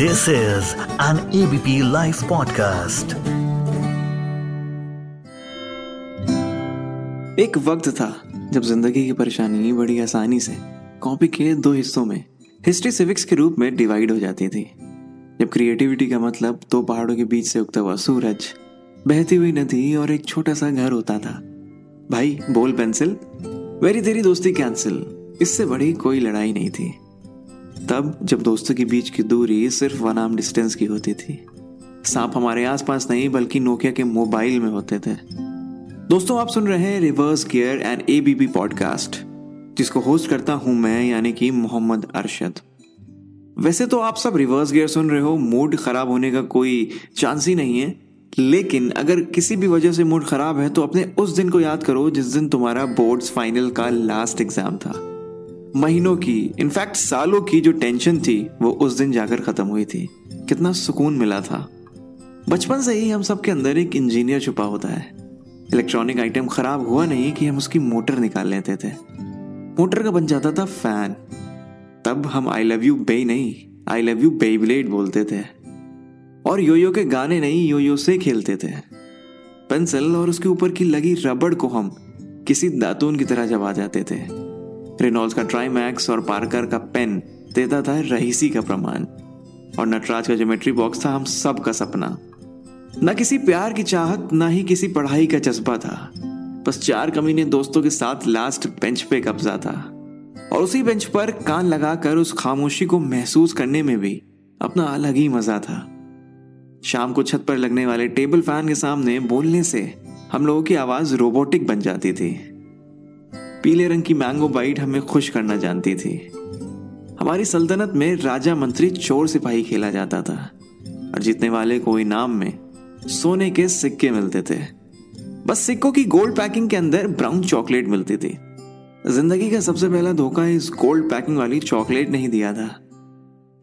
This is an ABP Life podcast. एक वक्त था जब ज़िंदगी की परेशानी बड़ी आसानी से कॉपी के दो हिस्सों में हिस्ट्री सिविक्स के रूप में डिवाइड हो जाती थी। जब क्रिएटिविटी का मतलब दो पहाड़ों के बीच से उगता हुआ सूरज, बहती हुई नदी और एक छोटा सा घर होता था। भाई, बोल, पेंसिल। मेरी तेरी दोस्ती कैंसिल। इससे बड़ी कोई लड़ाई नहीं थी। तब जब दोस्तों के बीच की दूरी सिर्फ़ वन आर्म डिस्टेंस की होती थी, सांप हमारे आसपास नहीं, बल्कि नोकिया के मोबाइल में होते थे। दोस्तों, आप सुन रहे हैं reverse gear and ABP podcast, जिसको होस्ट करता हूँ मैं, यानी कि मोहम्मद अरशद। वैसे तो आप सब रिवर्स गियर सुन रहे हो, मूड खराब होने का कोई चांस ही नहीं है। लेकिन अगर किसी भी वजह से मूड खराब है तो अपने उस दिन को याद करो, जिस दिन तुम्हारा बोर्ड्स फाइनल का लास्ट एग्ज़ाम था। महीनों की इनफैक्ट सालों की जो टेंशन थी, वो उस दिन जाकर खत्म हुई थी। कितना सुकून मिला था। बचपन से ही हम सबके अंदर एक इंजीनियर छुपा होता है। इलेक्ट्रॉनिक आइटम खराब हुआ नहीं कि हम उसकी मोटर निकाल लेते थे। मोटर का बन जाता था फ़ैन तब हम आई लव यू बे नहीं आई लव यू बेबलेट बोलते थे। और योयो के गाने नहीं योयो से खेलते थे। पेंसिल और उसके ऊपर की लगी रबड़ को हम किसी दातून की तरह जमा जाते थे। रेनॉल्ड्स का ट्राईमैक्स और पार्कर का पेन देता था रहीसी का प्रमाण। और नटराज का ज्योमेट्री बॉक्स था हम सब का सपना। न किसी प्यार की चाहत, ना ही किसी पढ़ाई का जज्बा था। बस चार कमीने दोस्तों के साथ लास्ट बेंच पे कब्जा था। और उसी बेंच पर कान लगाकर उस खामोशी को महसूस करने में भी अपना अलग ही मज़ा था। शाम को छत पर लगने वाले टेबल फ़ैन के सामने बोलने से हम लोगों की आवाज़ रोबोटिक बन जाती थी। पीले रंग की मैंगो बाइट हमें खुश करना जानती थी। हमारी सल्तनत में राजा मंत्री चोर सिपाही खेला जाता था, और जीतने वाले को इनाम में सोने के सिक्के मिलते थे। बस सिक्कों की गोल्ड पैकिंग के अंदर ब्राउन चॉकलेट मिलती थी। ज़िंदगी का सबसे पहला धोखा इस गोल्ड पैकिंग वाली चॉकलेट नहीं दिया था।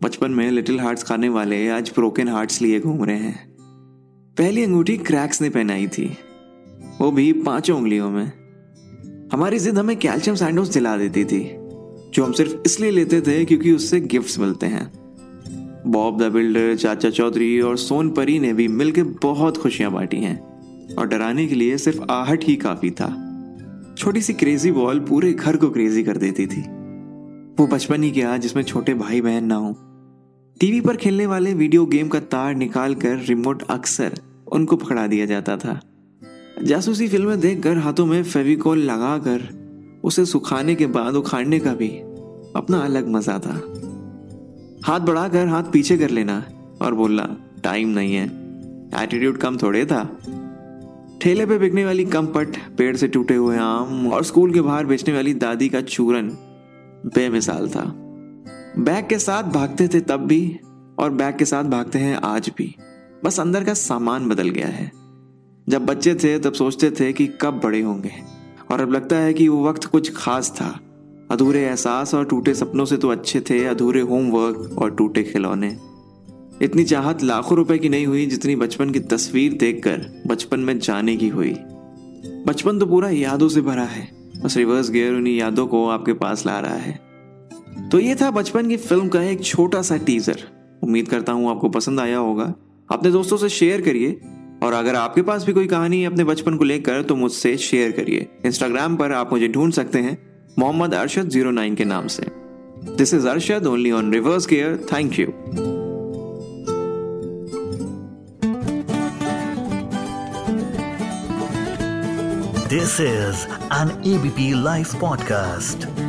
बचपन में लिटिल हार्ट्स खाने वाले आज ब्रोकन हार्ट्स लिए घूम रहे हैं। पहली अंगूठी क्रैक्स ने पहनाई थी। वो भी पाँचों उंगलियों में। हमारी जिद हमें कैल्शियम सैंडविच दिला देती थी, जो हम सिर्फ़ इसलिए लेते थे क्योंकि उससे गिफ्ट्स मिलते हैं। बॉब द बिल्डर चाचा चौधरी और सोन परी ने भी मिलकर बहुत खुशियाँ बांटी हैं, और डराने के लिए सिर्फ़ आहट ही काफ़ी था। छोटी सी क्रेजी बॉल पूरे घर को क्रेजी कर देती थी। वो बचपन ही क्या जिसमें छोटे भाई बहन ना हो। टीवी पर खेलने वाले वीडियो गेम का तार निकाल कर रिमोट अक्सर उनको पकड़ा दिया जाता था। जासूसी फ़िल्में देखकर हाथों में फेविकॉल लगाकर उसे सुखाने के बाद उखाड़ने का भी अपना अलग मज़ा था। हाथ बढ़ाकर हाथ पीछे कर लेना और बोलना, टाइम नहीं है। एटीट्यूड कम थोड़े था। ठेले पे बिकने वाली कमपट पेड़ से टूटे हुए आम और स्कूल के बाहर बेचने वाली दादी का चूरन बेमिसाल था। बैग के साथ भागते थे तब भी और बैग के साथ भागते हैं आज भी। बस अंदर का सामान बदल गया है। जब बच्चे थे, तब सोचते थे कि कब बड़े होंगे। और अब लगता है कि वो वक्त कुछ खास था। अधूरे एहसास और टूटे सपनों से तो अच्छे थे, अधूरे होमवर्क और टूटे खिलौने। इतनी चाहत लाखों रुपए की नहीं हुई, जितनी बचपन की तस्वीर देखकर बचपन में जाने की हुई। बचपन तो पूरा यादों से भरा है, बस रिवर्स गियर उन्हीं यादों को आपके पास ला रहा है। तो ये था बचपन की फ़िल्म का एक छोटा सा टीजर उम्मीद करता हूँ आपको पसंद आया होगा। अपने दोस्तों से शेयर करिए। और अगर आपके पास भी कोई कहानी है अपने बचपन को लेकर तो मुझसे शेयर करिए। इंस्टाग्राम पर आप मुझे ढूंढ सकते हैं, मोहम्मद अरशद ज़ीरो नाइन के नाम से। This is Arshad only on reverse gear thank you This is an ABP Life podcast.